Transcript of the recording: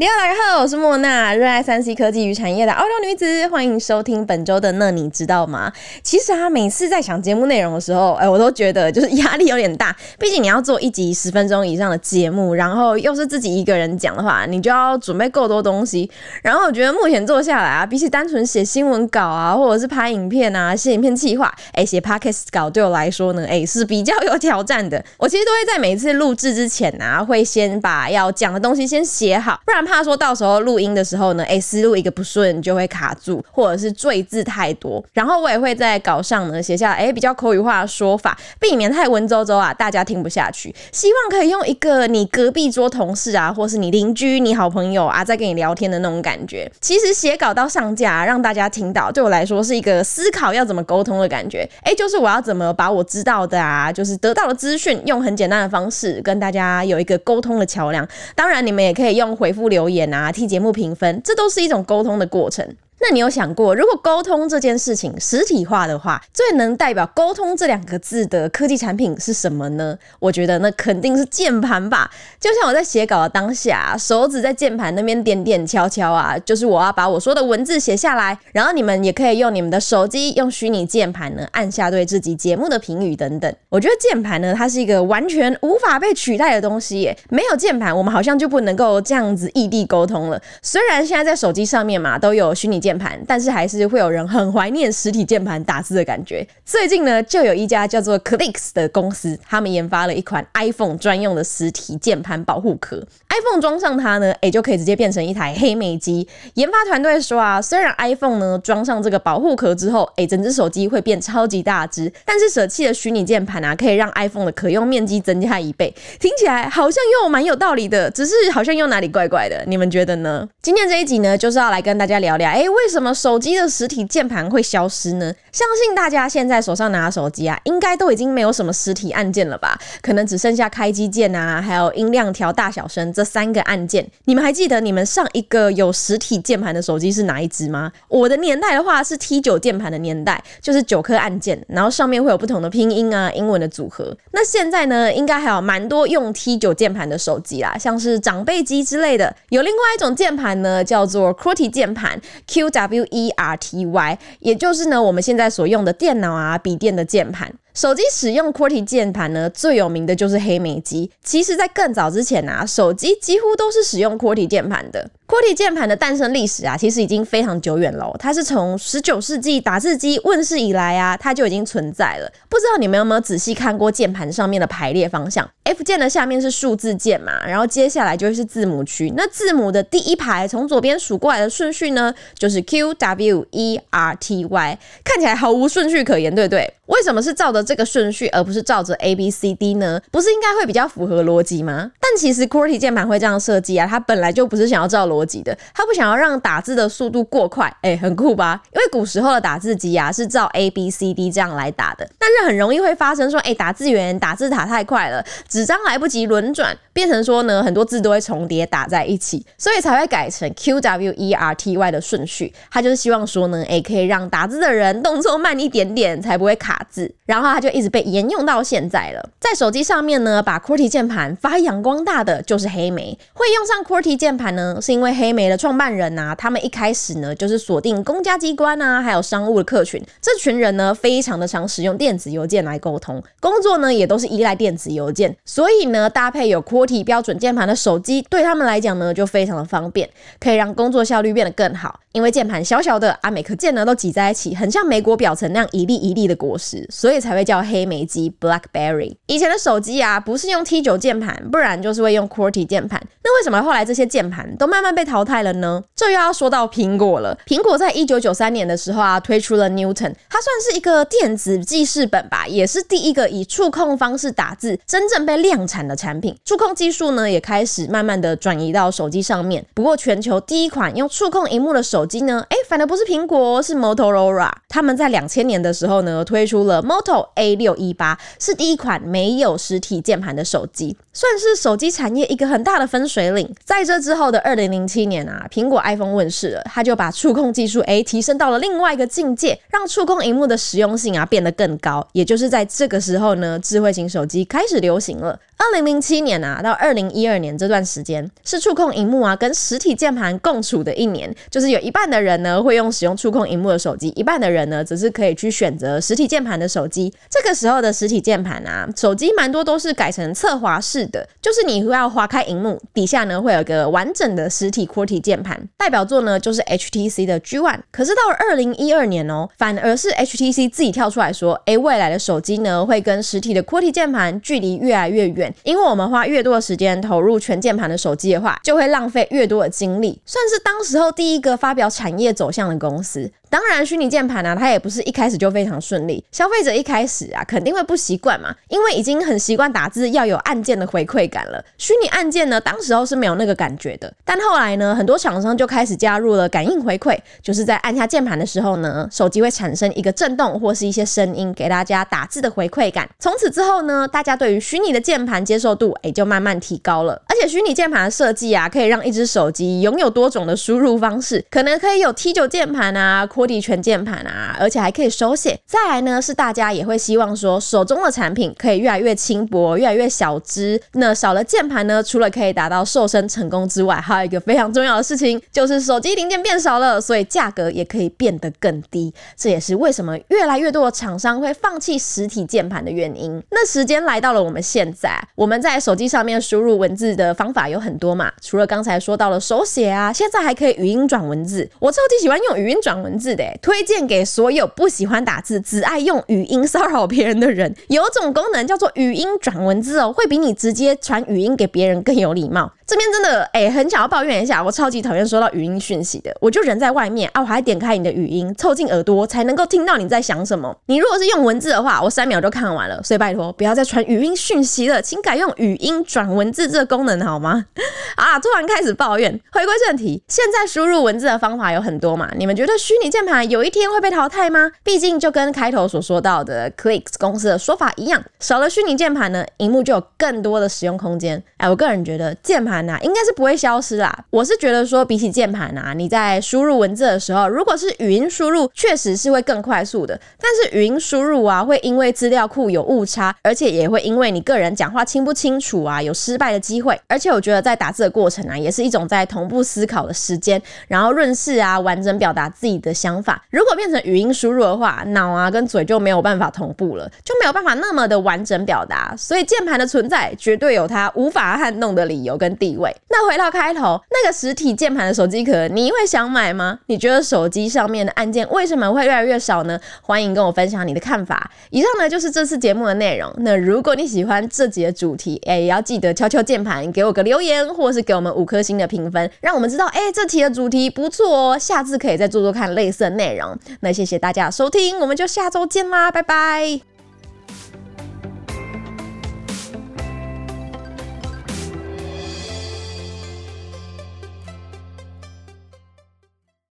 你好，大家好，我是莫娜，热爱三 C 科技与产业的澳洲女子，欢迎收听本周的那你知道吗？其实啊，每次在想节目内容的时候，哎，我都觉得就是压力有点大，毕竟你要做一集十分钟以上的节目，然后又是自己一个人讲的话，你就要准备够多东西。然后我觉得目前做下来啊，比起单纯写新闻稿啊，或者是拍影片啊，写影片企划，哎，写 podcast 稿对我来说呢，哎，是比较有挑战的。我其实都会在每次录制之前啊，会先把要讲的东西先写好，不然。怕说到时候录音的时候呢，哎，思路一个不顺就会卡住，或者是赘字太多。然后我也会在稿上呢写下哎比较口语化的说法，避免太文绉绉啊，大家听不下去。希望可以用一个你隔壁桌同事啊，或是你邻居、你好朋友啊，在跟你聊天的那种感觉。其实写稿到上架让大家听到，对我来说是一个思考要怎么沟通的感觉。哎，就是我要怎么把我知道的啊，就是得到的资讯，用很简单的方式跟大家有一个沟通的桥梁。当然，你们也可以用回复留留言啊，替节目评分，这都是一种沟通的过程。那你有想过，如果沟通这件事情实体化的话，最能代表沟通这两个字的科技产品是什么呢？我觉得那肯定是键盘吧。就像我在写稿的当下，手指在键盘那边点点敲敲啊，就是我要把我说的文字写下来。然后你们也可以用你们的手机，用虚拟键盘呢按下对自己节目的评语等等。我觉得键盘呢，它是一个完全无法被取代的东西耶。没有键盘，我们好像就不能够这样子异地沟通了。虽然现在在手机上面嘛，都有虚拟键。键盘，但是还是会有人很怀念实体键盘打字的感觉。最近呢，就有一家叫做 Clicks 的公司，他们研发了一款 iPhone 专用的实体键盘保护壳。iPhone 装上它呢，诶，就可以直接变成一台黑莓机。研发团队说啊，虽然 iPhone 呢装上这个保护壳之后，诶，整只手机会变超级大只，但是舍弃了虚拟键盘啊，可以让 iPhone 的可用面积增加一倍。听起来好像又蛮有道理的，只是好像又哪里怪怪的。你们觉得呢？今天这一集呢，就是要来跟大家聊聊，诶。为什么手机的实体键盘会消失呢？相信大家现在手上拿的手机啊，应该都已经没有什么实体按键了吧？可能只剩下开机键啊，还有音量调大小声这三个按键。你们还记得你们上一个有实体键盘的手机是哪一支吗？我的年代的话是 T9 键盘的年代，就是九颗按键，然后上面会有不同的拼音啊、英文的组合。那现在呢，应该还有蛮多用 T9 键盘的手机啦，像是长辈机之类的。有另外一种键盘呢，叫做 QWERTY 键盘 Q。W E R T Y，也就是呢，我们现在所用的电脑啊、笔电的键盘。手机使用 QWERTY 键盘呢，最有名的就是黑莓机。其实，在更早之前啊，手机几乎都是使用 QWERTY 键盘的。QWERTY 键盘的诞生历史啊，其实已经非常久远了。它是从十九世纪打字机问世以来啊，它就已经存在了。不知道你们有没有仔细看过键盘上面的排列方向？F 键的下面是数字键嘛，然后接下来就是字母区。那字母的第一排从左边数过来的顺序呢，就是 Q W E R T Y，看起来毫无顺序可言，对不对？为什么是照着这个顺序，而不是照着 A B C D 呢？不是应该会比较符合逻辑吗？但其实 QWERTY 键盘会这样设计啊，它本来就不是想要照逻辑的，它不想要让打字的速度过快，哎、很酷吧？因为古时候的打字机啊是照 A B C D 这样来打的，但是很容易会发生说，哎、打字员打字打太快了，纸张来不及轮转，变成说呢，很多字都会重叠打在一起，所以才会改成 Q W E R T Y 的顺序。他就是希望说呢，哎、可以让打字的人动作慢一点点，才不会卡字。然后它就一直被沿用到现在了。在手机上面呢，把 QWERTY 键盘发扬光大的就是黑莓。会用上 QWERTY 键盘呢，是因为黑莓的创办人啊，他们一开始呢就是锁定公家机关啊，还有商务的客群。这群人呢，非常的常使用电子邮件来沟通，工作呢也都是依赖电子邮件。所以呢，搭配有 QWERTY 标准键盘的手机，对他们来讲呢就非常的方便，可以让工作效率变得更好。因为键盘小小的啊，每颗键呢都挤在一起，很像莓果表层那样一粒一粒的果实，所以才会会叫黑莓机 （Blackberry）。以前的手机啊，不是用 T9 键盘，不然就是会用 QWERTY 键盘。那为什么后来这些键盘都慢慢被淘汰了呢？这又要说到苹果了。苹果在一九九三年的时候啊，推出了 Newton，它算是一个电子记事本吧，也是第一个以触控方式打字真正被量产的产品。触控技术呢，也开始慢慢的转移到手机上面。不过，全球第一款用触控萤幕的手手机呢？哎，反而不是苹果，是 Motorola。他们在两千年的时候呢，推出了 Moto A 六一八，是第一款没有实体键盘的手机，算是手机产业一个很大的分水岭。在这之后的二零零七年啊，苹果 iPhone 问世了，它就把触控技术诶提升到了另外一个境界，让触控荧幕的实用性啊变得更高。也就是在这个时候呢，智慧型手机开始流行了。二零零七年啊，到二零一二年这段时间是触控荧幕啊跟实体键盘共处的一年，就是有一半的人呢会用使用触控荧幕的手机，一半的人呢则是可以去选择实体键盘的手机。这个时候的实体键盘啊，手机蛮多都是改成侧滑式的，就是你要滑开荧幕，底下呢会有个完整的实体 QWERTY 键盘。代表作呢就是 HTC 的 G One。可是到了二零一二年哦，反而是 HTC 自己跳出来说，诶，未来的手机呢会跟实体的 QWERTY 键盘距离越来越远。因为我们花越多的时间投入全键盘的手机的话，就会浪费越多的精力，算是当时候第一个发表产业走向的公司。当然，虚拟键盘呢，它也不是一开始就非常顺利。消费者一开始啊，肯定会不习惯嘛，因为已经很习惯打字要有按键的回馈感了。虚拟按键呢，当时候是没有那个感觉的。但后来呢，很多厂商就开始加入了感应回馈，就是在按下键盘的时候呢，手机会产生一个震动或是一些声音，给大家打字的回馈感。从此之后呢，大家对于虚拟的键盘接受度也就慢慢提高了。而且虚拟键盘的设计啊，可以让一只手机拥有多种的输入方式，可能可以有 T9 键盘啊。QWERTY 全键盘啊，而且还可以手写。再来呢，是大家也会希望说，手中的产品可以越来越轻薄，越来越小只。那少了键盘呢，除了可以达到瘦身成功之外，还有一个非常重要的事情，就是手机零件变少了，所以价格也可以变得更低。这也是为什么越来越多的厂商会放弃实体键盘的原因。那时间来到了我们现在，我们在手机上面输入文字的方法有很多嘛，除了刚才说到了手写啊，现在还可以语音转文字。我超级喜欢用语音转文字的，推荐给所有不喜欢打字、只爱用语音 骚扰别人的人，有种功能叫做语音转文字哦，会比你直接传语音给别人更有礼貌。这边真的哎、很想要抱怨一下，我超级讨厌收到语音讯息的。我就人在外面啊，我还点开你的语音，凑近耳朵才能够听到你在想什么。你如果是用文字的话，我三秒就看完了。所以拜托，不要再传语音讯息了，请改用语音转文字这个功能好吗？啊，突然开始抱怨。回归正题，现在输入文字的方法有很多嘛？你们觉得虚拟键盘有一天会被淘汰吗？毕竟就跟开头所说到的 Clicks 公司的说法一样，少了虚拟键盘呢，荧幕就有更多的使用空间。哎，我个人觉得键盘。呐应该是不会消失啦。我是觉得说，比起键盘啊，你在输入文字的时候，如果是语音输入，确实是会更快速的。但是语音输入啊，会因为资料库有误差，而且也会因为你个人讲话清不清楚啊，有失败的机会。而且我觉得在打字的过程啊，也是一种在同步思考的时间，然后润饰啊，完整表达自己的想想法。如果变成语音输入的话，脑啊跟嘴就没有办法同步了，就没有办法那么的完整表达。所以键盘的存在，绝对有它无法撼动的理由跟地位。那回到开头，那个实体键盘的手机壳，你会想买吗？你觉得手机上面的按键为什么会越来越少呢？欢迎跟我分享你的看法。以上呢就是这次节目的内容。那如果你喜欢这集的主题，哎，也要记得敲敲键盘，给我个留言，或是给我们五颗星的评分，让我们知道，哎，这题的主题不错哦，下次可以再做做看类似的内容。那谢谢大家收听，我们就下周见啦，拜拜。